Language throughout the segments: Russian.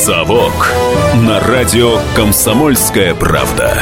«Совок» на радио «Комсомольская правда».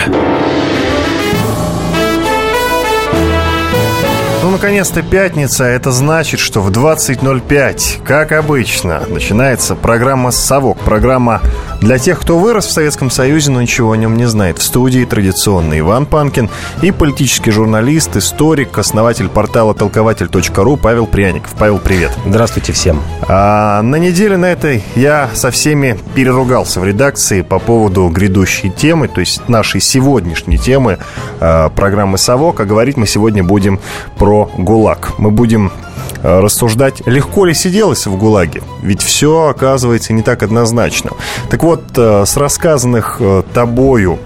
Ну, наконец-то пятница. Это значит, что в 20.05, как обычно, начинается программа «Совок». Программа для тех, кто вырос в Советском Союзе, но ничего о нем не знает. В студии традиционный Иван Панкин и политический журналист, историк, основатель портала толкователь.ру Павел Пряников. Павел, привет. Здравствуйте всем. А, на неделе на этой я со всеми переругался в редакции по поводу грядущей темы, то есть нашей сегодняшней темы а, программы «Совок». А говорить мы сегодня будем про ГУЛАГ. Мы будем рассуждать, легко ли сиделось в ГУЛАГе. Ведь все оказывается не так однозначно. Так вот, э, с рассказанных э, тобою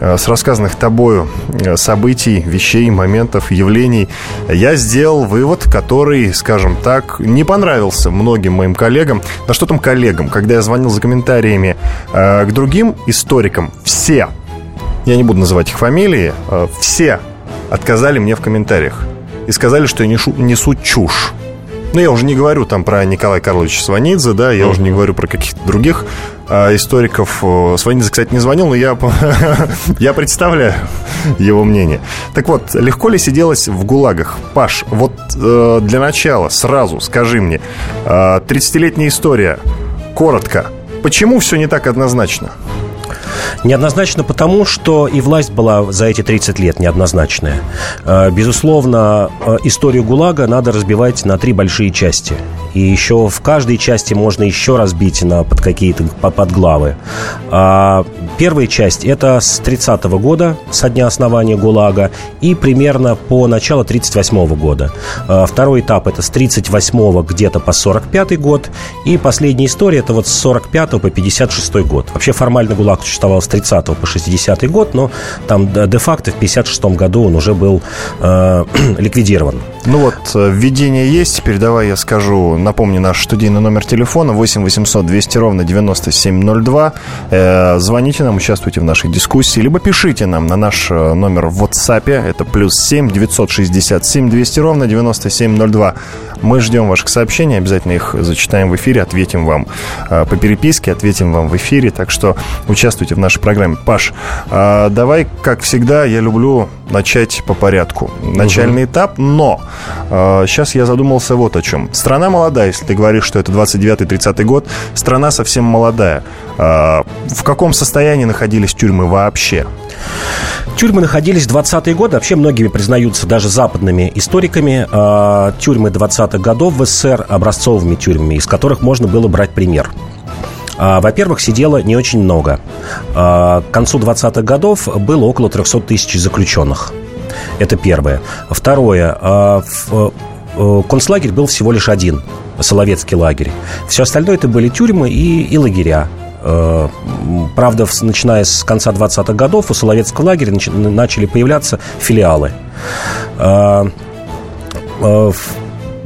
с рассказанных тобою событий, вещей, моментов, явлений, я сделал вывод, который, скажем так, не понравился многим моим коллегам. Да что там коллегам? Когда я звонил за комментариями к другим историкам, все, я не буду называть их фамилии, все отказали мне в комментариях и сказали, что я нешу, несу чушь. Ну, я уже не говорю там про Николая Карловича Сванидзе, да, я mm-hmm. уже не говорю про каких-то других а, историков. Сванидзе, кстати, не звонил, но я, я представляю его мнение. Так вот, легко ли сиделось в ГУЛАГах? Паш, вот э, для начала сразу скажи мне, э, 30-летняя история, коротко, почему все не так однозначно? Неоднозначно потому, что и власть была за эти 30 лет неоднозначная. Э, безусловно, э, историю ГУЛАГа надо разбивать на три большие части. И еще в каждой части можно еще разбить на под какие-то подглавы. А первая часть – это с 30 -го года, со дня основания ГУЛАГа, и примерно по началу 38 -го года. А второй этап – это с 38 где-то по 45 год, и последняя история – это вот с 45 по 56 год. Вообще формально ГУЛАГ существовал с 30 по 60 год, но там де-факто в 56 году он уже был э, ликвидирован. Ну вот, э, введение есть, теперь давай я скажу Напомню, наш студийный номер телефона 8 800 200 ровно 9702. Э, звоните нам, участвуйте в нашей дискуссии, либо пишите нам на наш э, номер в WhatsApp. Это плюс 7 967 200 ровно 9702. Мы ждем ваших сообщений, обязательно их зачитаем в эфире, ответим вам э, по переписке, ответим вам в эфире. Так что участвуйте в нашей программе. Паш, э, давай, как всегда, я люблю начать по порядку. Начальный угу. этап, но сейчас я задумался вот о чем. Страна молодая, если ты говоришь, что это 29-30 год, страна совсем молодая. Э, в каком состоянии находились тюрьмы вообще? Тюрьмы находились в 20-е годы, вообще многими признаются даже западными историками, э, тюрьмы 20-х годов в СССР образцовыми тюрьмами, из которых можно было брать пример. Во-первых, сидело не очень много. К концу 20-х годов было около 300 тысяч заключенных. Это первое. Второе. А, э, концлагерь был всего лишь один. Соловецкий лагерь. Все остальное это были тюрьмы и, и лагеря. Правда, начиная с конца 20-х годов у Соловецкого лагеря начали появляться филиалы.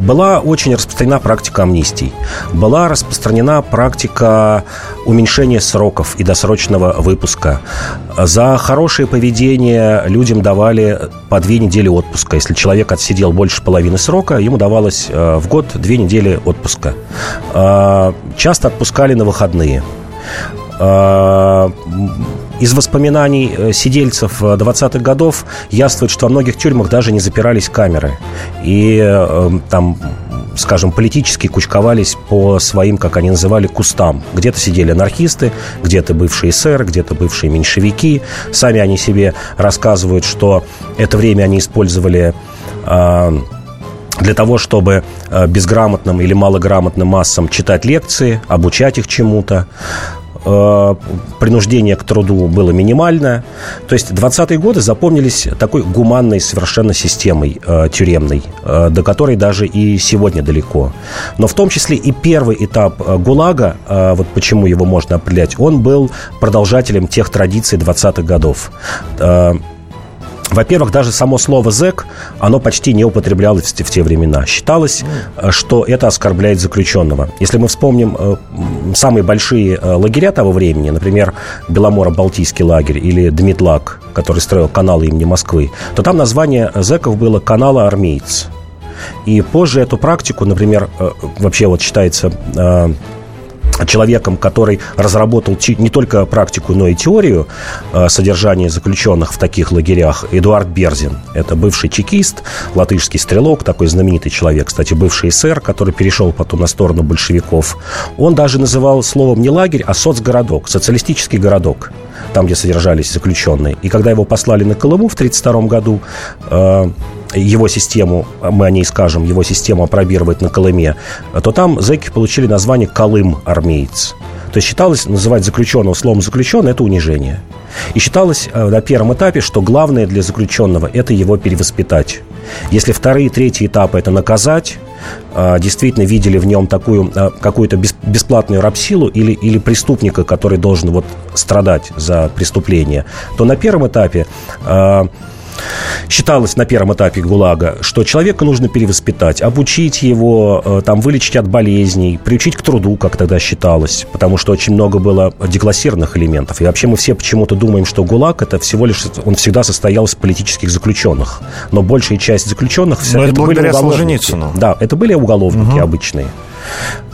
Была очень распространена практика амнистий. Была распространена практика уменьшения сроков и досрочного выпуска. За хорошее поведение людям давали по две недели отпуска. Если человек отсидел больше половины срока, ему давалось э, в год две недели отпуска. Э, часто отпускали на выходные. Э, из воспоминаний э, сидельцев 20-х э, годов яствует, что во многих тюрьмах даже не запирались камеры. И э, там скажем, политически кучковались по своим, как они называли, кустам. Где-то сидели анархисты, где-то бывшие эсеры, где-то бывшие меньшевики. Сами они себе рассказывают, что это время они использовали для того, чтобы безграмотным или малограмотным массам читать лекции, обучать их чему-то. Э, принуждение к труду было минимальное. То есть 20-е годы запомнились такой гуманной совершенно системой э, тюремной, э, до которой даже и сегодня далеко. Но в том числе и первый этап ГУЛАГа, вот почему его можно определять, он был продолжателем тех традиций 20-х годов. Во-первых, даже само слово «зэк», оно почти не употреблялось в те времена. Считалось, э, что это оскорбляет заключенного. Если мы вспомним э, самые большие э, лагеря того времени, например, Беломоро-Балтийский лагерь или Дмитлак, который строил канал имени Москвы, то там название зэков было «канала армейц». И позже эту практику, например, вообще вот считается человеком, который разработал не только практику, но и теорию э, содержания заключенных в таких лагерях, Эдуард Берзин. Это бывший чекист, латышский стрелок, такой знаменитый человек, кстати, бывший СССР, который перешел потом на сторону большевиков. Он даже называл словом не лагерь, а соцгородок, социалистический городок, там, где содержались заключенные. И когда его послали на Колыму в 1932 году, э, его систему, мы о ней скажем, его систему опробировать на Колыме, то там зэки получили название «Колым-армеец». То есть считалось называть заключенного словом «заключенный» – это унижение. И считалось э, на первом этапе, что главное для заключенного – это его перевоспитать. Если вторые и третьи этапы – это наказать, э, действительно видели в нем такую э, какую-то бесплатную рабсилу или, или преступника, который должен вот страдать за преступление, то на первом этапе считалось на первом этапе ГУЛАГа, что человека нужно перевоспитать, обучить его, э, там, вылечить от болезней, приучить к труду, как тогда считалось, потому что очень много было деклассированных элементов. И вообще мы все почему-то думаем, что ГУЛАГ это всего лишь, он всегда состоял из политических заключенных. Но большая часть заключенных... Вся, Но это, это благодаря были Солженицыну. Да, это были уголовники угу. обычные.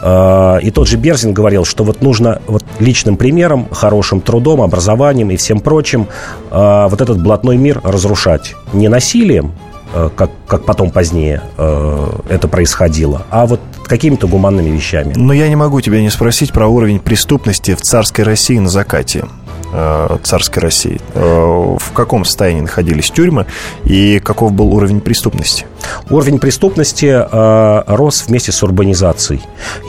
А, и тот же Берзин говорил, что вот нужно вот личным примером, хорошим трудом, образованием и всем прочим а, вот этот блатной мир разрушать. Не насилием, а, как, как потом позднее это происходило, а вот какими-то гуманными вещами. Но я не могу тебя не спросить про уровень преступности в царской России на закате. Э, царской России. Э, в каком состоянии находились тюрьмы и каков был уровень преступности? Уровень преступности э, рос вместе с урбанизацией.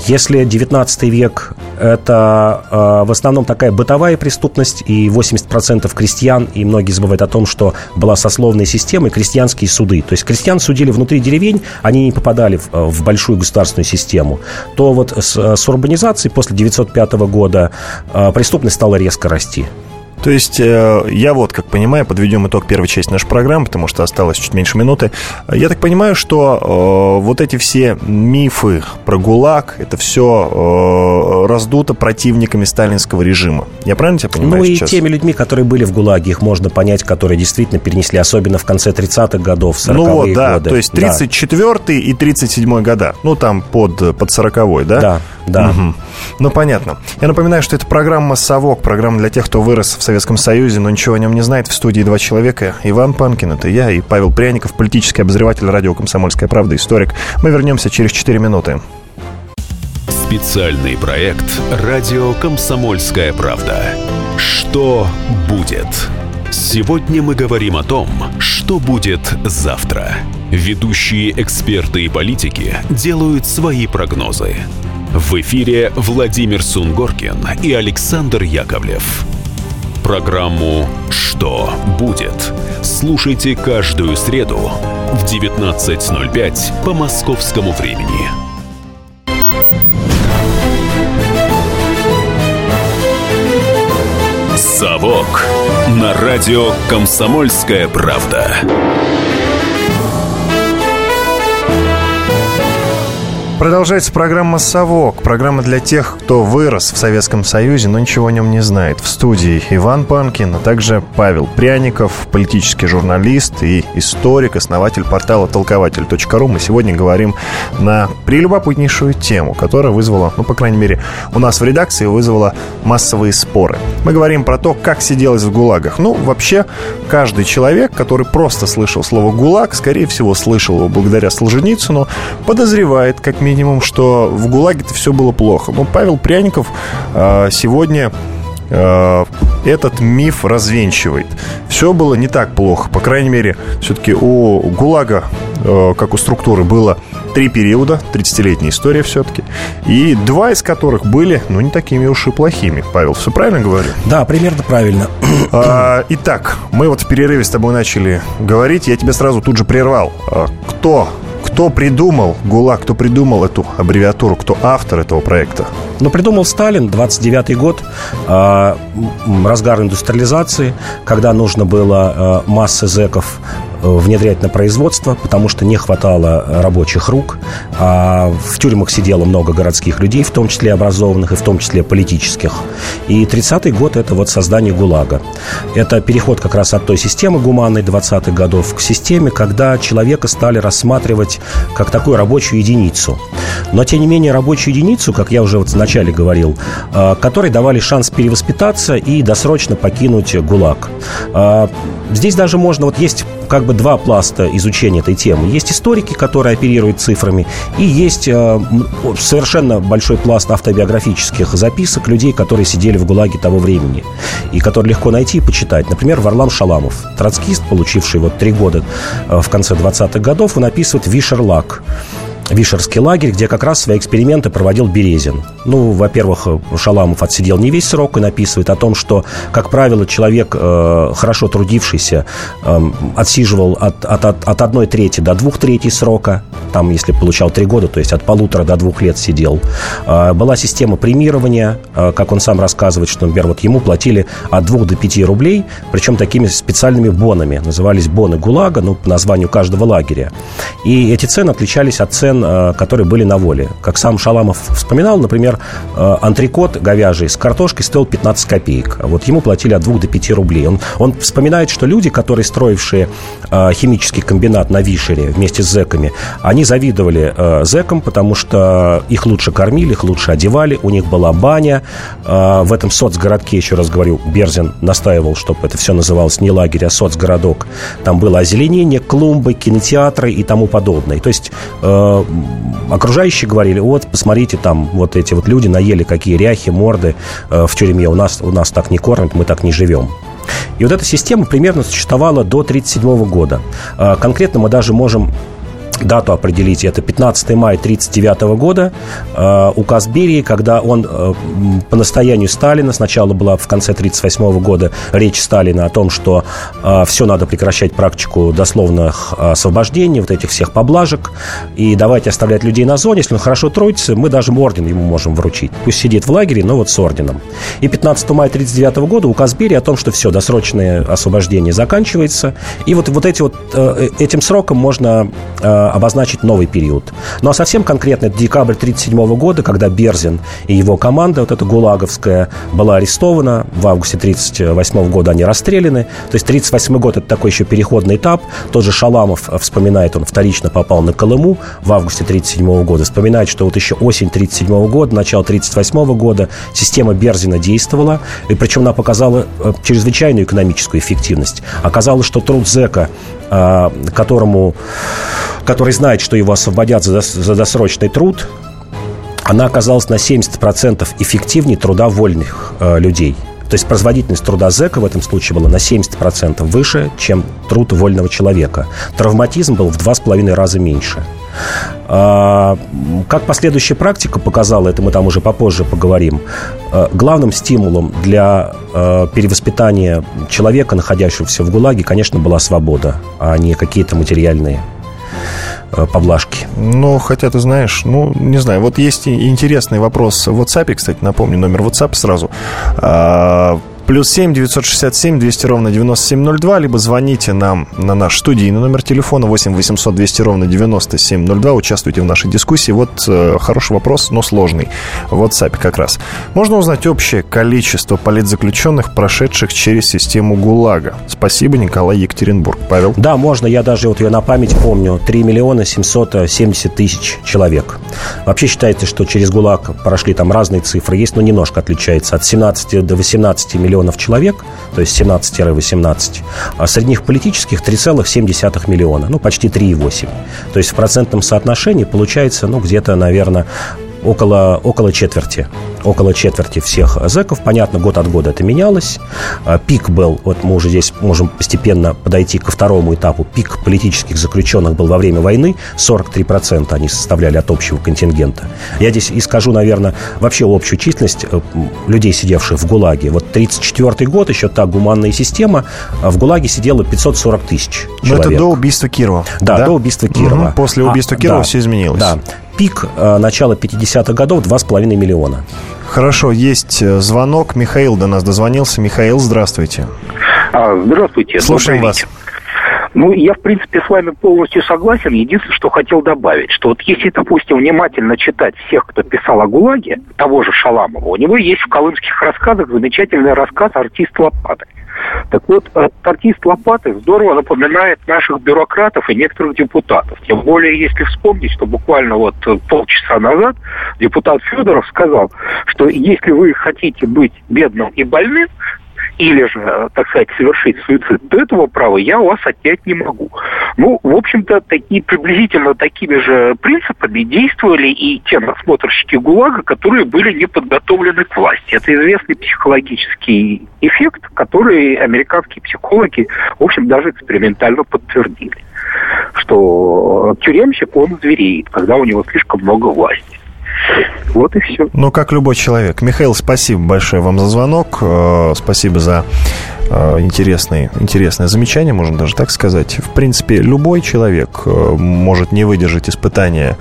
Если 19 век – это в основном такая бытовая преступность, и 80% крестьян, и многие забывают о том, что была сословная система и крестьянские суды. То есть крестьян судили внутри деревень, они не попадали в, большую государственную систему. То вот с, урбанизацией после 905 года преступность стала резко расти. То есть э, я вот, как понимаю, подведем итог первой части нашей программы, потому что осталось чуть меньше минуты. Я так понимаю, что э, вот эти все мифы про ГУЛАГ, это все э, раздуто противниками сталинского режима. Я правильно тебя понимаю Ну и сейчас? теми людьми, которые были в ГУЛАГе, их можно понять, которые действительно перенесли, особенно в конце 30-х годов, 40-е Ну вот, да, годы. то есть 34-й да. и 37-й года. Ну там под, под 40-й, да? Да, да. Угу. Ну понятно. Я напоминаю, что это программа «Совок», программа для тех, кто вырос в Советском Союзе, но ничего о нем не знает. В студии два человека. Иван Панкин, это я, и Павел Пряников, политический обозреватель радио «Комсомольская правда», историк. Мы вернемся через 4 минуты. Специальный проект «Радио Комсомольская правда». Что будет? Сегодня мы говорим о том, что будет завтра. Ведущие эксперты и политики делают свои прогнозы. В эфире Владимир Сунгоркин и Александр Яковлев. Программу «Что будет?» слушайте каждую среду в 19.05 по московскому времени. «Совок» на радио «Комсомольская правда». Продолжается программа «Совок». Программа для тех, кто вырос в Советском Союзе, но ничего о нем не знает. В студии Иван Панкин, а также Павел Пряников, политический журналист и историк, основатель портала толкователь.ру. Мы сегодня говорим на прелюбопытнейшую тему, которая вызвала, ну, по крайней мере, у нас в редакции вызвала массовые споры. Мы говорим про то, как сиделось в ГУЛАГах. Ну, вообще, каждый человек, который просто слышал слово «ГУЛАГ», скорее всего, слышал его благодаря Солженицыну, подозревает, как минимум, минимум, что в ГУЛАГе-то все было плохо. Но Павел Пряников э, сегодня э, этот миф развенчивает. Все было не так плохо. По крайней мере, все-таки у ГУЛАГа, э, как у структуры, было три периода, 30-летняя история все-таки, и два из которых были, ну, не такими уж и плохими. Павел, все правильно говорю? Да, примерно правильно. А, итак, мы вот в перерыве с тобой начали говорить, я тебя сразу тут же прервал. А, кто кто придумал ГУЛАГ, кто придумал эту аббревиатуру, кто автор этого проекта? Ну, придумал Сталин, 29-й год, э, разгар индустриализации, когда нужно было э, массы зэков внедрять на производство, потому что не хватало рабочих рук. А в тюрьмах сидело много городских людей, в том числе образованных и в том числе политических. И 30-й год – это вот создание ГУЛАГа. Это переход как раз от той системы гуманной 20-х годов к системе, когда человека стали рассматривать как такую рабочую единицу. Но, тем не менее, рабочую единицу, как я уже вот вначале говорил, э, которой давали шанс перевоспитаться и досрочно покинуть ГУЛАГ. Э, здесь даже можно, вот есть как бы два пласта изучения этой темы. Есть историки, которые оперируют цифрами, и есть э, совершенно большой пласт автобиографических записок людей, которые сидели в ГУЛАГе того времени, и которые легко найти и почитать. Например, Варлам Шаламов, троцкист, получивший вот три года в конце 20-х годов, он описывает «Вишерлак», Вишерский лагерь, где как раз свои эксперименты проводил Березин. Ну, во-первых, Шаламов отсидел не весь срок и написывает о том, что, как правило, человек, э, хорошо трудившийся, э, отсиживал от, от, от, от одной трети до двух третей срока. Там, если получал три года, то есть от полутора до двух лет сидел. Э, была система премирования, э, как он сам рассказывает, что, например, вот ему платили от двух до пяти рублей, причем такими специальными бонами. Назывались боны ГУЛАГа, ну, по названию каждого лагеря. И эти цены отличались от цен Э, которые были на воле. Как сам Шаламов вспоминал, например, э, антрикот говяжий с картошкой стоил 15 копеек. А вот ему платили от 2 до 5 рублей. Он, он вспоминает, что люди, которые строившие э, химический комбинат на Вишере вместе с зэками, они завидовали зэкам, потому что их лучше кормили, их лучше одевали, у них была баня. В этом соцгородке, еще раз говорю, Берзин настаивал, чтобы это все называлось не лагерь, а соцгородок. Там было озеленение, клумбы, кинотеатры и тому подобное. То есть окружающие говорили, вот, посмотрите, там вот эти вот люди наели какие ряхи, морды э, в тюрьме, у нас, у нас так не кормят, мы так не живем. И вот эта система примерно существовала до 1937 года. Э, конкретно мы даже можем дату определить. Это 15 мая 1939 года. Э, указ Берии, когда он э, по настоянию Сталина, сначала была в конце 1938 года речь Сталина о том, что э, все надо прекращать практику дословных освобождений, вот этих всех поблажек, и давайте оставлять людей на зоне. Если он хорошо трудится, мы даже орден ему можем вручить. Пусть сидит в лагере, но вот с орденом. И 15 мая 1939 года указ Берии о том, что все, досрочное освобождение заканчивается. И вот, вот, эти вот этим сроком можно обозначить новый период. Ну а совсем конкретно это декабрь 1937 года, когда Берзин и его команда, вот эта ГУЛАГовская, была арестована. В августе 1938 года они расстреляны. То есть 1938 год – это такой еще переходный этап. Тот же Шаламов вспоминает, он вторично попал на Колыму в августе 1937 года. Вспоминает, что вот еще осень 1937 года, начало 1938 года система Берзина действовала. И причем она показала э, чрезвычайную экономическую эффективность. Оказалось, что труд зэка а, которому, который знает, что его освободят за, за досрочный труд, она оказалась на 70% эффективнее труда вольных э, людей. То есть производительность труда зэка в этом случае была на 70% выше, чем труд вольного человека. Травматизм был в два с половиной раза меньше. А, как последующая практика показала, это мы там уже попозже поговорим, а, главным стимулом для а, перевоспитания человека, находящегося в ГУЛАГе, конечно, была свобода, а не какие-то материальные поблажки. Ну, хотя ты знаешь, ну, не знаю, вот есть интересный вопрос в WhatsApp, кстати, напомню, номер WhatsApp сразу. Плюс 7 967 200 ровно 9702, либо звоните нам на наш студийный номер телефона 8 800 200 ровно 9702. Участвуйте в нашей дискуссии. Вот э, хороший вопрос, но сложный. В WhatsApp как раз. Можно узнать общее количество политзаключенных, прошедших через систему ГУЛАГа. Спасибо, Николай Екатеринбург. Павел? Да, можно. Я даже вот ее на память помню. 3 миллиона 770 тысяч человек. Вообще считается, что через ГУЛАГ прошли там разные цифры. Есть, но немножко отличается. От 17 до 18 миллионов миллионов человек, то есть 17-18, а среди них политических 3,7 миллиона, ну, почти 3,8. То есть в процентном соотношении получается, ну, где-то, наверное, около, около четверти. Около четверти всех зэков. Понятно, год от года это менялось. А, пик был, вот мы уже здесь можем постепенно подойти ко второму этапу. Пик политических заключенных был во время войны. 43% они составляли от общего контингента. Я здесь и скажу, наверное, вообще общую численность э, людей, сидевших в ГУЛАГе. Вот 34 год, еще та гуманная система, а в ГУЛАГе сидело 540 тысяч человек. Но это до убийства Кирова. Да, да? до убийства Кирова. Угу, после убийства а, Кирова да, все изменилось. Да пик э, начала 50-х годов 2,5 миллиона. Хорошо, есть э, звонок. Михаил до нас дозвонился. Михаил, здравствуйте. А, здравствуйте. Слушаем вас. Ну, я, в принципе, с вами полностью согласен. Единственное, что хотел добавить, что вот если, допустим, внимательно читать всех, кто писал о ГУЛАГе, того же Шаламова, у него есть в колымских рассказах замечательный рассказ «Артист Лопаты». Так вот, артист Лопаты здорово напоминает наших бюрократов и некоторых депутатов. Тем более, если вспомнить, что буквально вот полчаса назад депутат Федоров сказал, что если вы хотите быть бедным и больным, или же, так сказать, совершить суицид, то этого права я у вас отнять не могу. Ну, в общем-то, такие, приблизительно такими же принципами действовали и те надсмотрщики ГУЛАГа, которые были не подготовлены к власти. Это известный психологический эффект, который американские психологи, в общем, даже экспериментально подтвердили что тюремщик, он звереет, когда у него слишком много власти. Вот и все. Ну, как любой человек. Михаил, спасибо большое вам за звонок. Э, спасибо за Э, интересные, интересное замечание, можно даже так сказать. В принципе, любой человек э, может не выдержать испытания,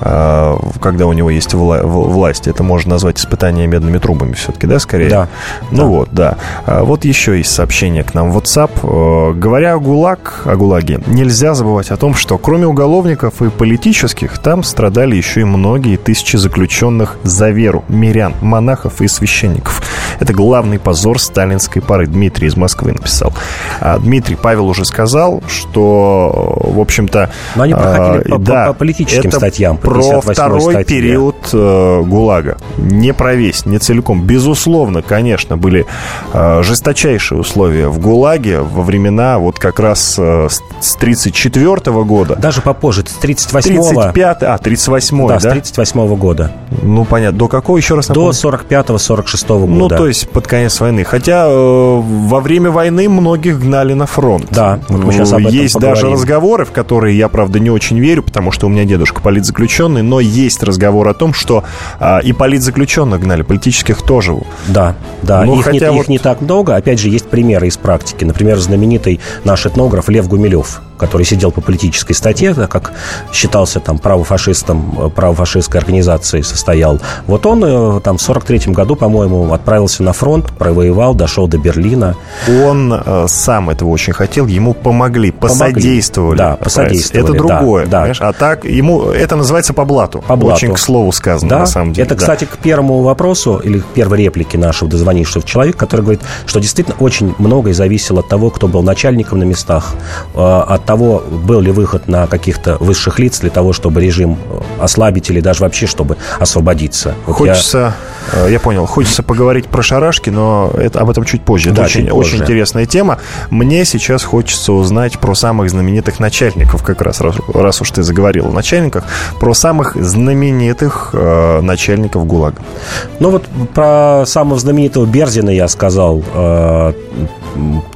когда у него есть вла- власть. Это можно назвать испытание медными трубами все-таки, да, скорее? Да. Ну да. вот, да. А вот еще есть сообщение к нам в WhatsApp. Говоря о ГУЛАГ, о ГУЛАГе, нельзя забывать о том, что кроме уголовников и политических, там страдали еще и многие тысячи заключенных за веру, мирян, монахов и священников. Это главный позор сталинской поры. Дмитрий из Москвы написал. А Дмитрий Павел уже сказал, что, в общем-то... Но они проходили а, по, да, по, политическим это статьям. Про второй статье. период э, ГУЛАГа. Не про весь, не целиком. Безусловно, конечно, были э, жесточайшие условия в ГУЛАГе во времена вот как раз э, с 34 -го года. Даже попозже, с 38-го. 35 а, 38 да, да? с 38 -го года. Ну, понятно. До какого еще раз напомню? До 45-46 года. Ну, то есть под конец войны. Хотя э, во время войны многих гнали на фронт. Да, вот мы сейчас об этом Есть поговорим. даже разговоры, в которые я, правда, не очень верю, потому что у меня дедушка политзаключенный, но есть разговор о том, что а, и политзаключенных гнали, политических тоже. Да, да, ну, их, хотя не, вот... их не так много. Опять же, есть примеры из практики. Например, знаменитый наш этнограф Лев Гумилев который сидел по политической статье, так как считался там правофашистом, э, правофашистской организации состоял. Вот он э, там в 43 году, по-моему, отправился на фронт, провоевал, дошел до Берлина. Он э, сам этого очень хотел, ему помогли, посодействовали. Да, посодействовали. Это другое, да, да. А так, ему это называется по блату. По блату. Очень к слову сказано, да? на самом деле. Это, да. кстати, к первому вопросу или к первой реплике нашего дозвонившего человека, который говорит, что действительно очень многое зависело от того, кто был начальником на местах, э, от того, был ли выход на каких-то высших лиц для того, чтобы режим э, ослабить или даже вообще, чтобы освободиться. Вот хочется, я... Э, я понял, хочется поговорить про шарашки, но это, об этом чуть позже. Да, это очень, позже. очень интересная тема. Мне сейчас хочется узнать про самых знаменитых начальников, как раз, раз, раз уж ты заговорил о начальниках, про самых знаменитых э, начальников ГУЛАГа. Ну вот про самого знаменитого Берзина я сказал, э,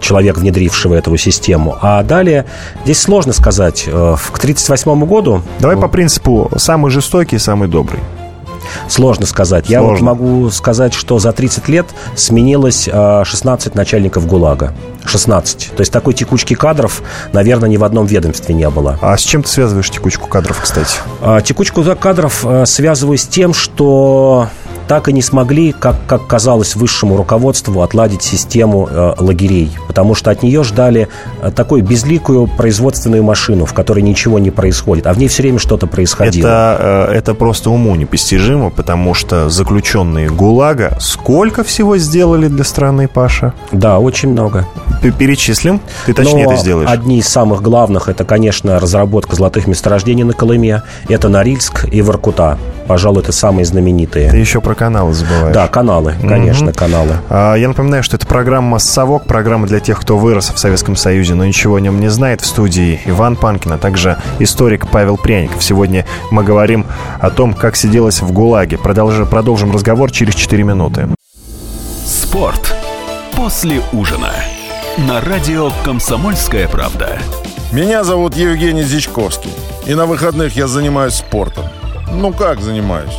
человек, внедрившего эту систему. А далее Здесь сложно сказать. Э, к 1938 году... Давай по принципу самый жестокий, самый добрый. Сложно сказать. Сложно. Я вот могу сказать, что за 30 лет сменилось 16 э, начальников ГУЛАГа. 16. То есть такой текучки кадров, наверное, ни в одном ведомстве не было. А с чем ты связываешь текучку кадров, кстати? А, текучку кадров э, связываю с тем, что так и не смогли, как, как казалось высшему руководству, отладить систему э, лагерей, потому что от нее ждали э, такую безликую производственную машину, в которой ничего не происходит, а в ней все время что-то происходило. Это, э, это просто уму непостижимо, потому что заключенные ГУЛАГа сколько всего сделали для страны, Паша? Да, очень много. Перечислим? Ты точнее Но это сделаешь. одни из самых главных, это, конечно, разработка золотых месторождений на Колыме, это Норильск и Воркута. Пожалуй, это самые знаменитые. Ты еще про каналы забываешь. Да, каналы, конечно, угу. каналы. А, я напоминаю, что это программа «Совок», программа для тех, кто вырос в Советском Союзе, но ничего о нем не знает. В студии Иван Панкин, а также историк Павел Пряников. Сегодня мы говорим о том, как сиделось в ГУЛАГе. Продолжим, продолжим разговор через 4 минуты. Спорт после ужина. На радио «Комсомольская правда». Меня зовут Евгений Зичковский. И на выходных я занимаюсь спортом. Ну как занимаюсь?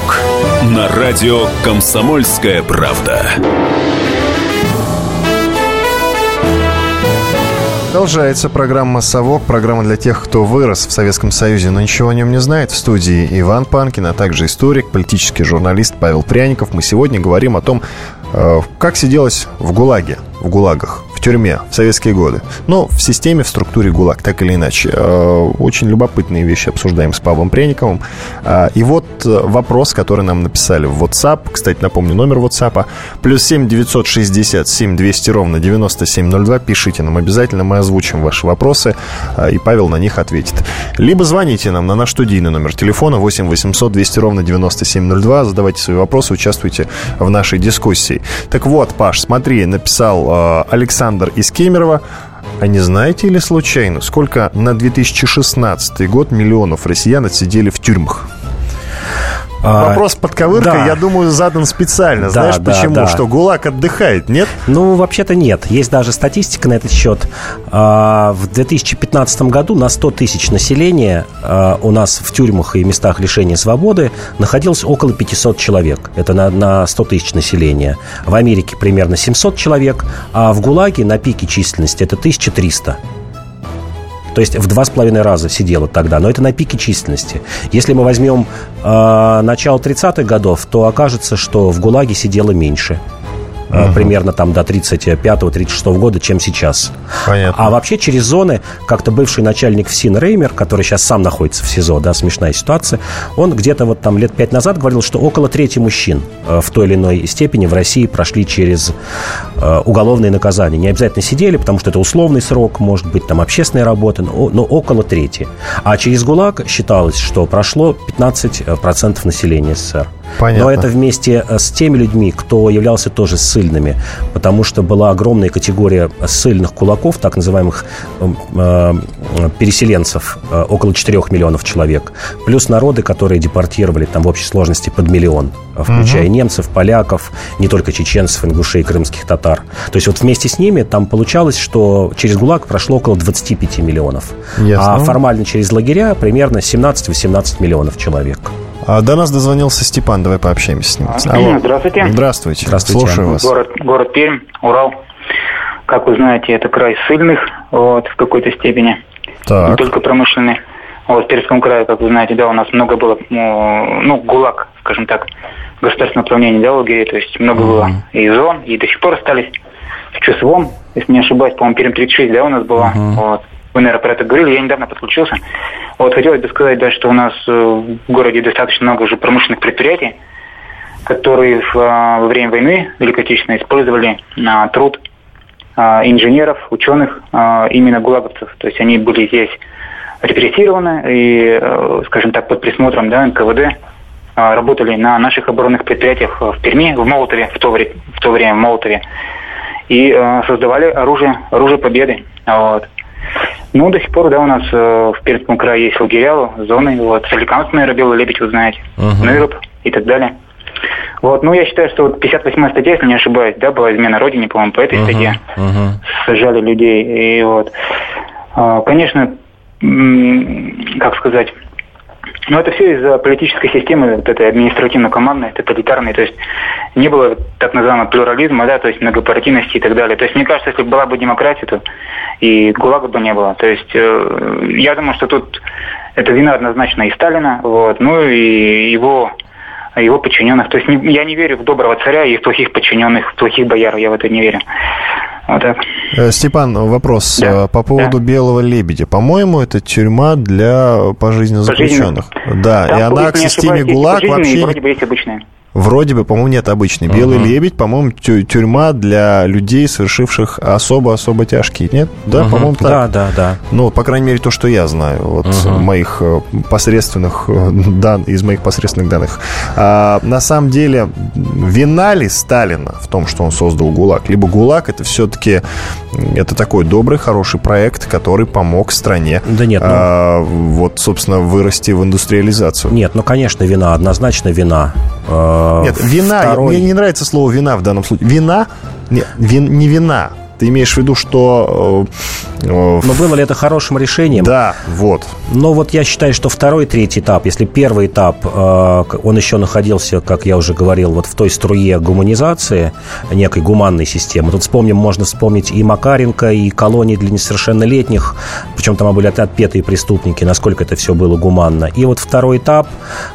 «Совок» на радио «Комсомольская правда». Продолжается программа «Совок», программа для тех, кто вырос в Советском Союзе, но ничего о нем не знает. В студии Иван Панкин, а также историк, политический журналист Павел Пряников. Мы сегодня говорим о том, э, как сиделось в ГУЛАГе, в ГУЛАГах в тюрьме в советские годы. Но в системе, в структуре ГУЛАГ, так или иначе. Э, очень любопытные вещи обсуждаем с Павлом Прениковым. Э, и вот э, вопрос, который нам написали в WhatsApp. Кстати, напомню, номер WhatsApp. Плюс 7 967 200 ровно 9702. Пишите нам обязательно, мы озвучим ваши вопросы, и Павел на них ответит. Либо звоните нам на наш студийный номер телефона 8 800 200 ровно 9702. Задавайте свои вопросы, участвуйте в нашей дискуссии. Так вот, Паш, смотри, написал Александр Александр из Кемерово. А не знаете ли случайно, сколько на 2016 год миллионов россиян отсидели в тюрьмах? А, Вопрос под ковыркой, да. я думаю, задан специально. Да, Знаешь да, почему? Да. Что ГУЛАГ отдыхает, нет? Ну, вообще-то нет. Есть даже статистика на этот счет. А, в 2015 году на 100 тысяч населения а, у нас в тюрьмах и местах лишения свободы находилось около 500 человек. Это на, на 100 тысяч населения. В Америке примерно 700 человек, а в ГУЛАГе на пике численности это 1300. То есть в два с половиной раза сидела тогда, но это на пике численности. Если мы возьмем э, начало 30-х годов, то окажется, что в ГУЛАГе сидело меньше uh-huh. примерно там до 35-36 года, чем сейчас. Понятно. А вообще через зоны, как-то бывший начальник ФСИН Реймер, который сейчас сам находится в СИЗО, да, смешная ситуация, он где-то вот там лет пять назад говорил, что около трети мужчин э, в той или иной степени в России прошли через э, уголовные наказания. Не обязательно сидели, потому что это условный срок, может быть, там общественная работа, но, но около трети. А через ГУЛАГ считалось, что прошло 15% населения СССР. Понятно. Но это вместе э, с теми людьми, кто являлся тоже ссыльными, потому что была огромная категория ссыльных кулаков, так называемых э, э, переселенцев, э, около 4 миллионов человек, плюс народы, которые депортировали там в общей сложности под миллион, включая угу. немцев, поляков, не только чеченцев, ингушей, крымских татар. То есть вот вместе с ними там получалось, что через ГУЛАГ прошло около 25 миллионов, Ясно. а формально через лагеря примерно 17-18 миллионов человек. А до нас дозвонился Степан, давай пообщаемся с ним. Алло. Здравствуйте. Здравствуйте. Здравствуйте. Слушаю вас. Город, город Пермь, Урал. Как вы знаете, это край сильных, вот, в какой-то степени. Так. Не только промышленный. Вот, в Пермском крае, как вы знаете, да, у нас много было, ну, ГУЛАГ, скажем так, государственное управление, да, лагерей, то есть много mm-hmm. было и зон, и до сих пор остались в ЧСВОМ, если не ошибаюсь, по-моему, Перм 36, да, у нас была, mm-hmm. вот. Вы, наверное, про это говорили, я недавно подключился. Вот хотелось бы сказать, да, что у нас э, в городе достаточно много уже промышленных предприятий, которые а, во время войны Великой Отечественной использовали а, труд а, инженеров, ученых, именно гулаговцев. То есть они были здесь репрессированы и, э, скажем так, под присмотром да, НКВД работали на наших оборонных предприятиях в Перми, в Молотове, в то, время, в то время в Молотове, и создавали оружие, оружие победы. Вот. Ну, до сих пор, да, у нас э, в Пермском крае есть лагеря, зоны, вот, Соликамск, наверное, Белый Лебедь, вы знаете, uh-huh. Ныруб и так далее. Вот, ну, я считаю, что вот 58-я статья, если не ошибаюсь, да, была измена Родине, по-моему, по этой uh-huh. статье. Uh-huh. Сажали людей, и вот. Э, конечно, как сказать, но это все из-за политической системы, вот этой административно-командной, тоталитарной. То есть не было так называемого плюрализма, да, то есть многопартийности и так далее. То есть мне кажется, если была бы демократия, то и ГУЛАГа бы не было. То есть э, я думаю, что тут это вина однозначно и Сталина, вот, ну и его его подчиненных. То есть не, я не верю в доброго царя и в плохих подчиненных, в плохих бояр, я в это не верю. Вот так. Э, Степан, вопрос да. Э, по поводу да. Белого лебедя. По-моему, это тюрьма для пожизненно заключенных. Да, Там, и она к системе ГУЛАГ вообще... Вроде бы есть обычная. Вроде бы, по-моему, нет обычной. Белый uh-huh. лебедь, по-моему, тюрьма для людей, совершивших особо-особо тяжкие, нет? Да, uh-huh. по-моему, так. Да, да, да. Ну, по крайней мере, то, что я знаю, вот uh-huh. моих э, посредственных э, дан, из моих посредственных данных. А, на самом деле, вина ли Сталина в том, что он создал ГУЛАГ? Либо ГУЛАГ это все-таки это такой добрый, хороший проект, который помог стране да нет, ну... а, вот, собственно, вырасти в индустриализацию. Нет, ну, конечно, вина, однозначно вина. Нет, вина, второй... мне не нравится слово вина в данном случае. Вина, не, вин, не вина, ты имеешь в виду, что... Э, э, Но было ли это хорошим решением? Да, вот. Но вот я считаю, что второй третий этап, если первый этап, э, он еще находился, как я уже говорил, вот в той струе гуманизации, некой гуманной системы. Тут вспомним, можно вспомнить и Макаренко, и колонии для несовершеннолетних, причем там были отпетые преступники, насколько это все было гуманно. И вот второй этап,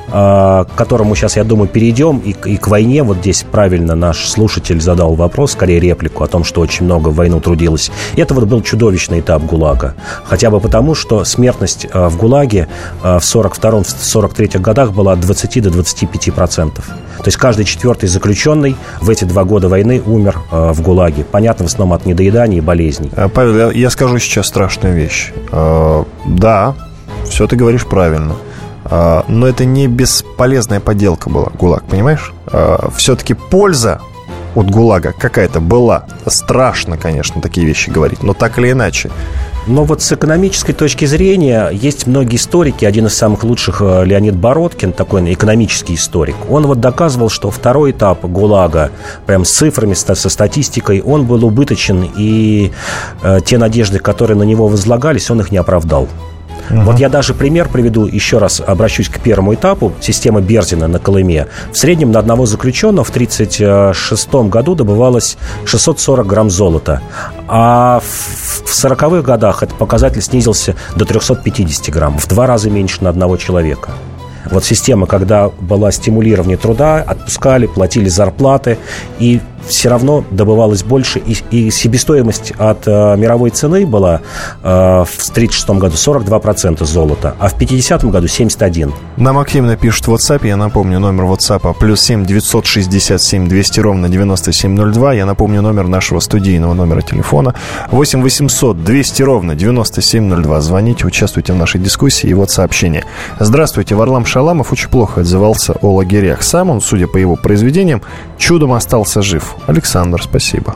к которому сейчас, я думаю, перейдем, и, и к войне, вот здесь правильно наш слушатель задал вопрос, скорее реплику о том, что очень много в войну трудилось. Это вот был чудовищный этап ГУЛАГа. Хотя бы потому, что смертность э, в ГУЛАГе э, в 42-43 годах была от 20 до 25 процентов. То есть каждый четвертый заключенный в эти два года войны умер э, в ГУЛАГе. Понятно, в основном от недоедания и болезней. Павел, я скажу сейчас страшную вещь. Да, все ты говоришь правильно. Но это не бесполезная поделка была, ГУЛАГ, понимаешь? Все-таки польза от ГУЛАГа какая-то была. Страшно, конечно, такие вещи говорить, но так или иначе. Но вот с экономической точки зрения есть многие историки. Один из самых лучших, э, Леонид Бородкин, такой экономический историк, он вот доказывал, что второй этап ГУЛАГа, прям с цифрами, со статистикой, он был убыточен, и э, те надежды, которые на него возлагались, он их не оправдал. Угу. Вот я даже пример приведу, еще раз обращусь к первому этапу, системы Берзина на Колыме. В среднем на одного заключенного в 1936 году добывалось 640 грамм золота, а в 40-х годах этот показатель снизился до 350 грамм, в два раза меньше на одного человека. Вот система, когда была стимулирование труда, отпускали, платили зарплаты, и все равно добывалось больше, и, и себестоимость от э, мировой цены была э, в 1936 году 42% золота, а в 50 году 71%. Нам активно пишут в WhatsApp, я напомню, номер WhatsApp плюс 7 967 200 ровно 9702, я напомню номер нашего студийного номера телефона 8 800 200 ровно 9702. Звоните, участвуйте в нашей дискуссии и вот сообщение. Здравствуйте, Варлам Шаламов очень плохо отзывался о лагерях. Сам он, судя по его произведениям, чудом остался жив. Александр, спасибо.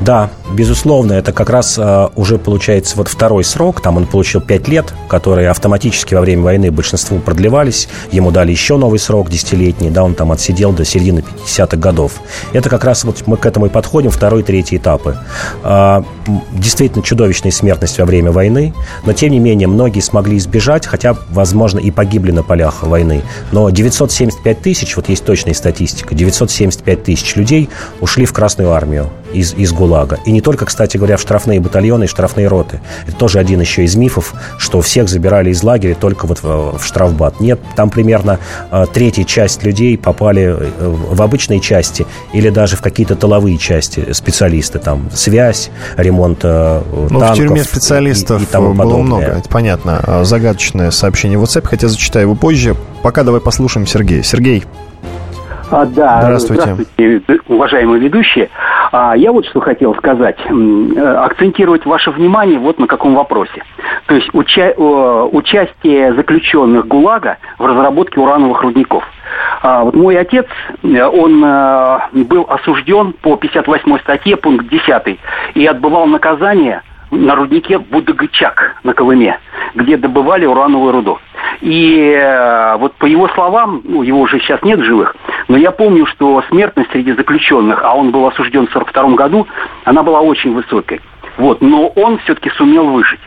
Да, безусловно, это как раз э, уже получается вот второй срок. Там он получил 5 лет, которые автоматически во время войны большинству продлевались. Ему дали еще новый срок, десятилетний. Да, он там отсидел до середины 50-х годов. Это как раз вот мы к этому и подходим, второй, третий этапы. Э, действительно чудовищная смертность во время войны, но тем не менее многие смогли избежать, хотя, возможно, и погибли на полях войны. Но 975 тысяч, вот есть точная статистика, 975 тысяч людей ушли в Красную армию из, из ГУЛАГа. И не только, кстати говоря, в штрафные батальоны и штрафные роты. Это тоже один еще из мифов, что всех забирали из лагеря только вот в, в штрафбат. Нет, там примерно э, третья часть людей попали э, в обычные части или даже в какие-то тыловые части специалисты. Там связь, ремонт э, ну, танков. в тюрьме специалистов и, и тому было подобное. много, это понятно. А, загадочное сообщение в WhatsApp, хотя зачитаю его позже. Пока давай послушаем Сергея. Сергей. А, да, здравствуйте. здравствуйте, уважаемые ведущие. А, я вот что хотел сказать. Э, акцентировать ваше внимание вот на каком вопросе. То есть уча участие заключенных ГУЛАГа в разработке урановых рудников. А, вот мой отец, э, он э, был осужден по 58 статье, пункт 10, и отбывал наказание на руднике Будагычак на Колыме, где добывали урановую руду. И э, вот по его словам, ну, его уже сейчас нет живых, но я помню, что смертность среди заключенных, а он был осужден в 1942 году, она была очень высокой. Вот, но он все-таки сумел выжить.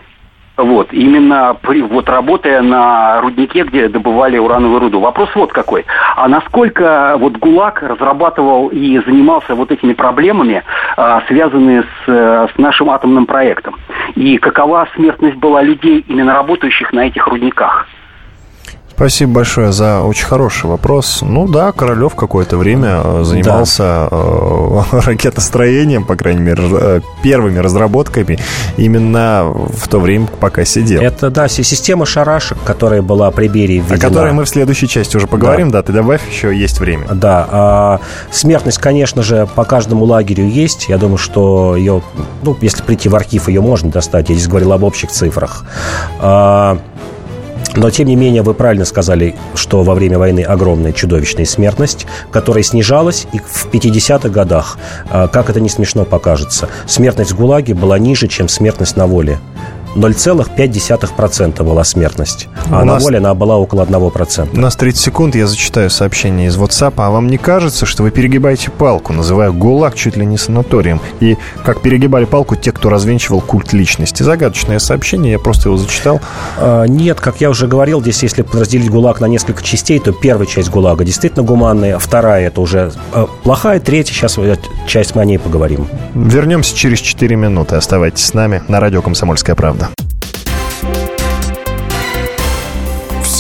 Вот, именно при, вот работая на руднике, где добывали урановую руду. Вопрос вот какой. А насколько вот ГУЛАГ разрабатывал и занимался вот этими проблемами, а, связанные с, э, с нашим атомным проектом? И какова смертность была людей, именно работающих на этих рудниках? Спасибо большое за очень хороший вопрос. Ну да, Королев какое-то время э, занимался да. э, ракетостроением, по крайней мере, э, первыми разработками именно в то время, пока сидел. Это, да, система шарашек, которая была при Берии введена. О которой мы в следующей части уже поговорим, да, да ты добавь, еще есть время. Да, а, смертность, конечно же, по каждому лагерю есть. Я думаю, что ее, ну, если прийти в архив, ее можно достать. Я здесь говорил об общих цифрах. А, но, тем не менее, вы правильно сказали, что во время войны огромная чудовищная смертность, которая снижалась и в 50-х годах, а, как это не смешно покажется, смертность в ГУЛАГе была ниже, чем смертность на воле. 0,5% была смертность. А У на нас... воле она была около 1%. У нас 30 секунд, я зачитаю сообщение из WhatsApp. А вам не кажется, что вы перегибаете палку, называя ГУЛАГ чуть ли не санаторием? И как перегибали палку те, кто развенчивал культ личности? Загадочное сообщение, я просто его зачитал. А, нет, как я уже говорил, здесь если разделить ГУЛАГ на несколько частей, то первая часть ГУЛАГа действительно гуманная, вторая это уже э, плохая, третья, сейчас часть мы о ней поговорим. Вернемся через 4 минуты. Оставайтесь с нами на радио «Комсомольская правда».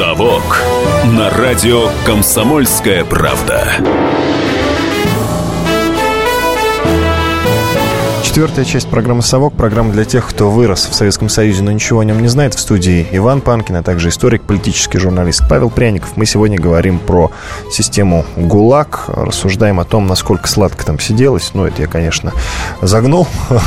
«Совок» на радио «Комсомольская правда». Четвертая часть программы «Совок» – программа для тех, кто вырос в Советском Союзе, но ничего о нем не знает. В студии Иван Панкин, а также историк, политический журналист Павел Пряников. Мы сегодня говорим про систему ГУЛАГ, рассуждаем о том, насколько сладко там сиделось. Ну, это я, конечно, загнул.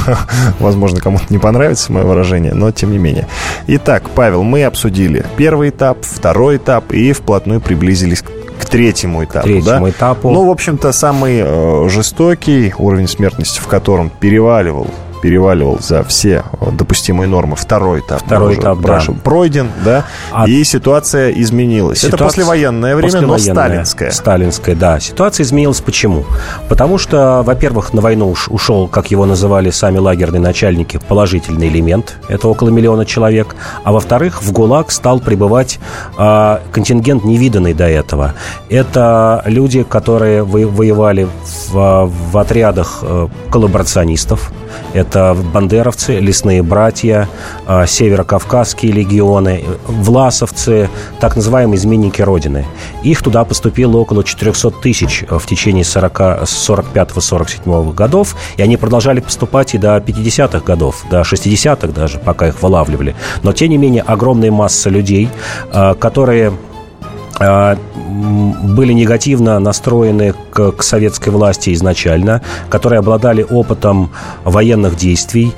Возможно, кому-то не понравится мое выражение, но тем не менее. Итак, Павел, мы обсудили первый этап, второй этап и вплотную приблизились к к третьему этапу. Третьему да? этапу. Ну, в общем-то, самый э, жестокий уровень смертности, в котором переваливал переваливал за все допустимые нормы. Второй этап. Второй этап, да. Пройден, да, а... и ситуация изменилась. Ситуация... Это послевоенное время, послевоенное, но сталинское. Сталинское, да. Ситуация изменилась почему? Потому что, во-первых, на войну ушел, как его называли сами лагерные начальники, положительный элемент. Это около миллиона человек. А во-вторых, в ГУЛАГ стал прибывать э, контингент, невиданный до этого. Это люди, которые воевали в, в отрядах э, коллаборационистов. Это бандеровцы, лесные братья, а, северокавказские легионы, власовцы, так называемые изменники Родины. Их туда поступило около 400 тысяч в течение 45-47 годов, и они продолжали поступать и до 50-х годов, до 60-х даже, пока их вылавливали. Но, тем не менее, огромная масса людей, а, которые а, были негативно настроены к, к советской власти изначально, которые обладали опытом военных действий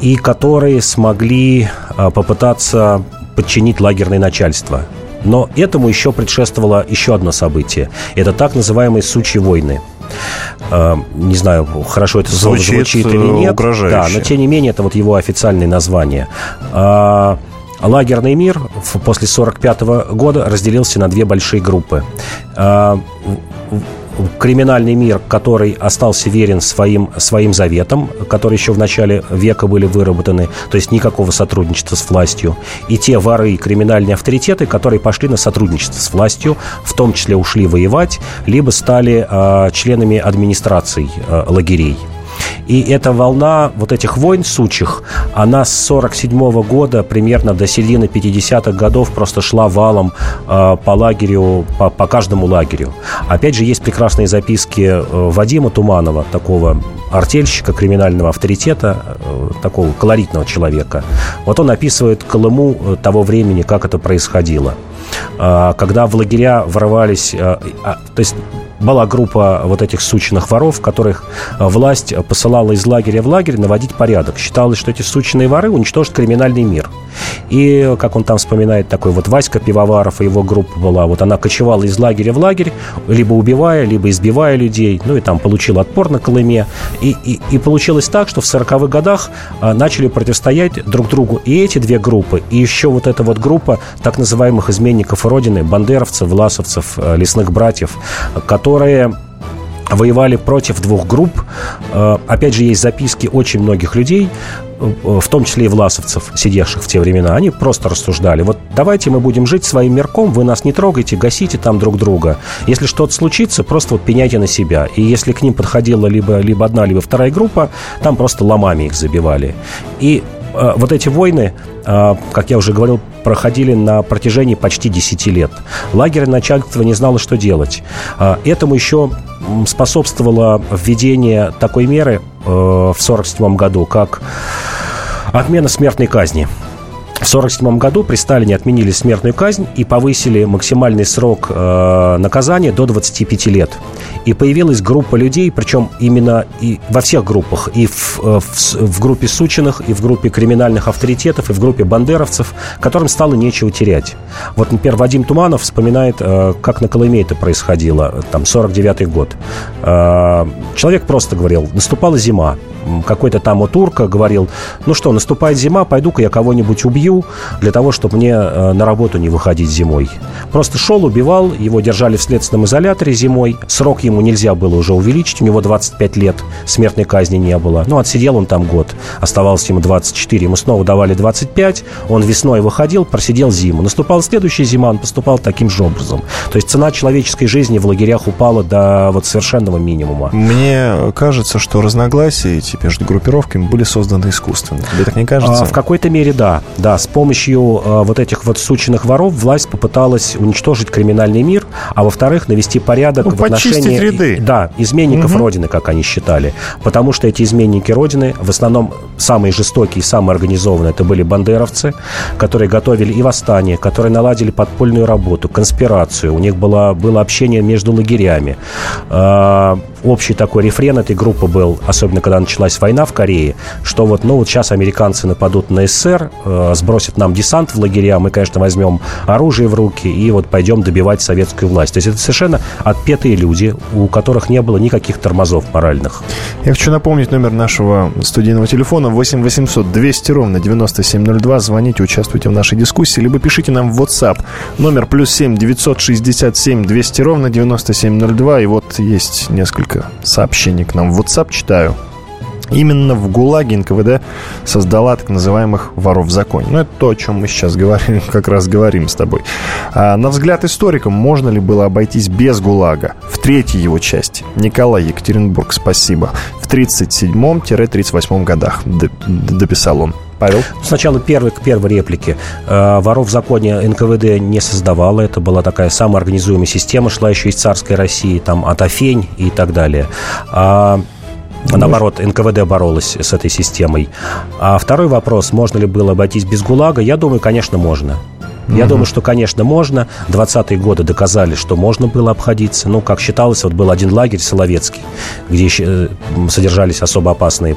и которые смогли а, попытаться подчинить лагерное начальство. Но этому еще предшествовало еще одно событие. Это так называемые «сучьи войны». Uh, не знаю, хорошо это звучит, звучит или нет. Угрожающе. Да, но тем не менее, это вот его официальное название. Лагерный мир после 1945 года разделился на две большие группы а, криминальный мир, который остался верен своим, своим заветам, которые еще в начале века были выработаны, то есть никакого сотрудничества с властью, и те воры и криминальные авторитеты, которые пошли на сотрудничество с властью, в том числе ушли воевать, либо стали э, членами администраций э, лагерей. И эта волна вот этих войн сучих, она с 47 года примерно до середины 50-х годов просто шла валом э, по лагерю, по, по каждому лагерю. Опять же, есть прекрасные записки э, Вадима Туманова, такого артельщика, криминального авторитета, э, такого колоритного человека. Вот он описывает Колыму э, того времени, как это происходило. Э, когда в лагеря ворвались... А, то есть была группа вот этих сучных воров, которых э, власть посылала из лагеря в лагерь наводить порядок. Считалось, что эти сучные воры уничтожат криминальный мир. И, как он там вспоминает, такой вот Васька Пивоваров и его группа была, вот она кочевала из лагеря в лагерь, либо убивая, либо избивая людей, ну и там получил отпор на Колыме. И, и, и получилось так, что в 40-х годах а, начали противостоять друг другу и эти две группы, и еще вот эта вот группа так называемых изменников Родины, бандеровцев, власовцев, э, лесных братьев, которые воевали против двух групп. Э, опять же, есть записки очень многих людей, э, в том числе и власовцев, сидевших в те времена. Они просто рассуждали. Вот давайте мы будем жить своим мирком, вы нас не трогайте, гасите там друг друга. Если что-то случится, просто вот пеняйте на себя. И если к ним подходила либо, либо одна, либо вторая группа, там просто ломами их забивали. И вот эти войны, э, как я уже говорил, проходили на протяжении почти 10 лет. Лагерное начальство не знало, что делать. Э, этому еще способствовало введение такой меры э, в 1947 году, как отмена смертной казни. В 1947 году при Сталине отменили смертную казнь и повысили максимальный срок э, наказания до 25 лет. И появилась группа людей, причем именно и во всех группах, и в, э, в, в группе Сучиных, и в группе криминальных авторитетов, и в группе бандеровцев, которым стало нечего терять. Вот, например, Вадим Туманов вспоминает, э, как на Колыме это происходило, там, 49-й год. Э, человек просто говорил, наступала зима, какой-то там у турка говорил, ну что, наступает зима, пойду-ка я кого-нибудь убью для того, чтобы мне э, на работу не выходить зимой. Просто шел, убивал, его держали в следственном изоляторе зимой, срок ему нельзя было уже увеличить, у него 25 лет, смертной казни не было. Ну, отсидел он там год, оставалось ему 24, ему снова давали 25, он весной выходил, просидел зиму. Наступала следующая зима, он поступал таким же образом. То есть цена человеческой жизни в лагерях упала до вот совершенного минимума. Мне кажется, что разногласия эти эти между группировками были созданы искусственно. Тебе так не кажется? А, в какой-то мере да. Да, с помощью а, вот этих вот сученных воров власть попыталась уничтожить криминальный мир, а во-вторых, навести порядок ну, в отношении... ряды. Да, изменников угу. Родины, как они считали. Потому что эти изменники Родины, в основном самые жестокие и самые организованные, это были бандеровцы, которые готовили и восстание, которые наладили подпольную работу, конспирацию. У них было, было общение между лагерями. А, общий такой рефрен этой группы был, особенно когда началась война в Корее, что вот, ну, вот сейчас американцы нападут на СССР, э, сбросят нам десант в лагеря, мы, конечно, возьмем оружие в руки и вот пойдем добивать советскую власть. То есть это совершенно отпетые люди, у которых не было никаких тормозов моральных. Я хочу напомнить номер нашего студийного телефона 8 800 200 ровно 9702. Звоните, участвуйте в нашей дискуссии, либо пишите нам в WhatsApp. Номер плюс 7 967 200 ровно 9702. И вот есть несколько сообщений к нам в WhatsApp читаю. Именно в ГУЛАГе НКВД создала так называемых воров в законе. Ну, это то, о чем мы сейчас говорим, как раз говорим с тобой. А, на взгляд историкам, можно ли было обойтись без ГУЛАГа? В третьей его части. Николай Екатеринбург, спасибо. В 37-38 годах, дописал он. Павел? Сначала первый к первой реплике. Э, воров в законе НКВД не создавала. Это была такая самоорганизуемая система, шла еще из царской России, там, от Афень и так далее. А Наоборот, НКВД боролась с этой системой. А второй вопрос, можно ли было обойтись без ГУЛАГа, я думаю, конечно, можно. Я думаю, что, конечно, можно. 20-е годы доказали, что можно было обходиться. Ну, как считалось, вот был один лагерь Соловецкий, где э, содержались особо опасные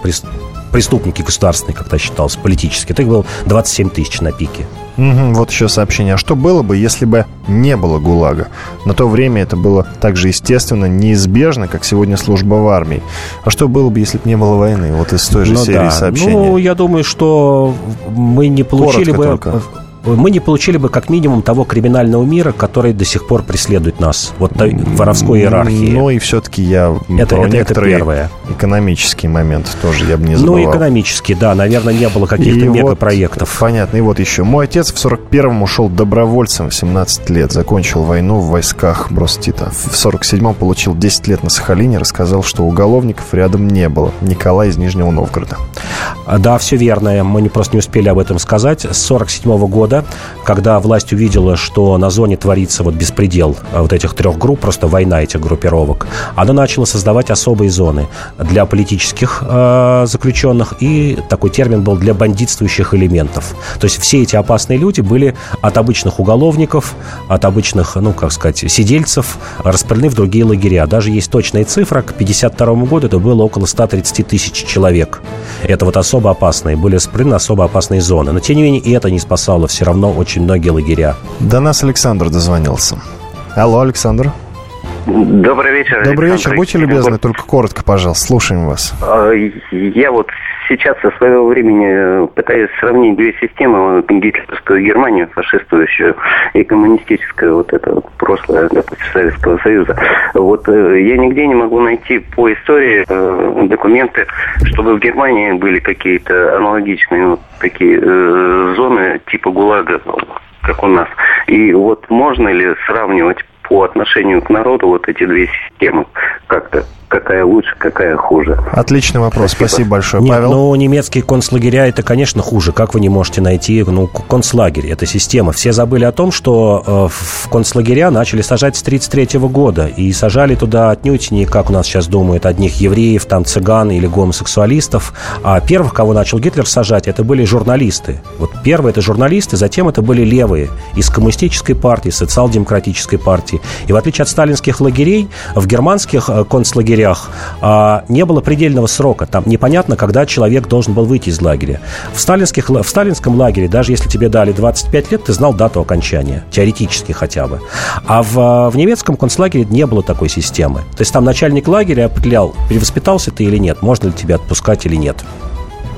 преступники государственные, как то считалось, политически. Это был 27 тысяч на пике. Угу, вот еще сообщение. А что было бы, если бы не было ГУЛАГа? На то время это было так же естественно, неизбежно, как сегодня служба в армии. А что было бы, если бы не было войны? Вот из той же ну, серии да. сообщений. Ну, я думаю, что мы не получили Коротко бы... Только мы не получили бы как минимум того криминального мира, который до сих пор преследует нас. Вот той воровской иерархии. Ну и все-таки я это, про это, некоторые это первое. экономический момент тоже я бы не забывал. Ну, экономический, да. Наверное, не было каких-то мегапроектов. Вот, понятно. И вот еще. Мой отец в 41-м ушел добровольцем в 17 лет. Закончил войну в войсках Бростита. В 47-м получил 10 лет на Сахалине. Рассказал, что уголовников рядом не было. Николай из Нижнего Новгорода. Да, все верно. Мы не просто не успели об этом сказать. С 47 -го года года, когда власть увидела, что на зоне творится вот беспредел а, вот этих трех групп, просто война этих группировок, она начала создавать особые зоны для политических э, заключенных, и такой термин был для бандитствующих элементов. То есть все эти опасные люди были от обычных уголовников, от обычных, ну, как сказать, сидельцев распределены в другие лагеря. Даже есть точная цифра, к 1952 году это было около 130 тысяч человек. Это вот особо опасные, были распределены особо опасные зоны. Но, тем не менее, и это не спасало все равно очень многие лагеря. До нас Александр дозвонился. Алло, Александр. Добрый вечер. Добрый вечер. Будьте любезны, только коротко, пожалуйста. Слушаем вас. А, я вот сейчас со своего времени пытаюсь сравнить две системы. Гитлеровскую Германию, фашистующую, и коммунистическое вот это вот прошлое, допустим, Советского Союза. Вот э, я нигде не могу найти по истории э, документы, чтобы в Германии были какие-то аналогичные вот такие э, зоны типа ГУЛАГа, как у нас. И вот можно ли сравнивать по отношению к народу вот эти две системы как-то какая лучше, какая хуже. Отличный вопрос, спасибо, спасибо большое, Нет, Павел. Ну, немецкие концлагеря это, конечно, хуже. Как вы не можете найти, ну, концлагерь, это система. Все забыли о том, что э, в концлагеря начали сажать с 1933 года, и сажали туда отнюдь не, как у нас сейчас думают, одних евреев, там, цыган или гомосексуалистов, а первых, кого начал Гитлер сажать, это были журналисты. Вот первые это журналисты, затем это были левые из коммунистической партии, социал-демократической партии. И в отличие от сталинских лагерей, в германских э, концлагерях лагерях а, не было предельного срока. Там непонятно, когда человек должен был выйти из лагеря. В, сталинских, в сталинском лагере, даже если тебе дали 25 лет, ты знал дату окончания. Теоретически хотя бы. А в, в немецком концлагере не было такой системы. То есть там начальник лагеря определял, перевоспитался ты или нет, можно ли тебя отпускать или нет.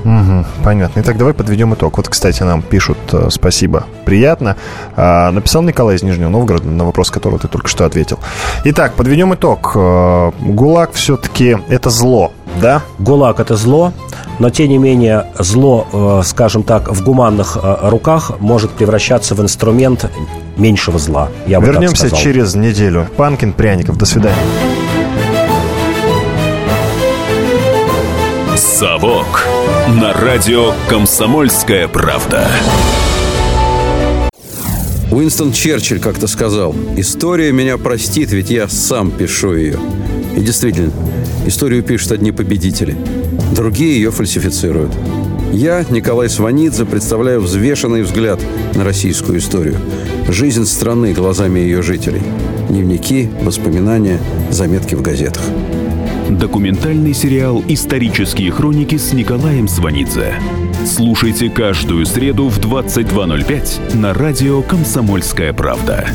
Угу, понятно. Итак, давай подведем итог. Вот, кстати, нам пишут э, спасибо. Приятно. А, написал Николай из Нижнего Новгорода на вопрос, который ты только что ответил. Итак, подведем итог. Э, ГУЛАГ все-таки это зло, да? ГУЛАГ это зло, но тем не менее зло, э, скажем так, в гуманных э, руках может превращаться в инструмент меньшего зла. Я Вернемся через неделю. Панкин, Пряников. До свидания. «Совок» на радио «Комсомольская правда». Уинстон Черчилль как-то сказал, «История меня простит, ведь я сам пишу ее». И действительно, историю пишут одни победители, другие ее фальсифицируют. Я, Николай Сванидзе, представляю взвешенный взгляд на российскую историю. Жизнь страны глазами ее жителей. Дневники, воспоминания, заметки в газетах. Документальный сериал «Исторические хроники» с Николаем Сванидзе. Слушайте каждую среду в 22.05 на радио «Комсомольская правда».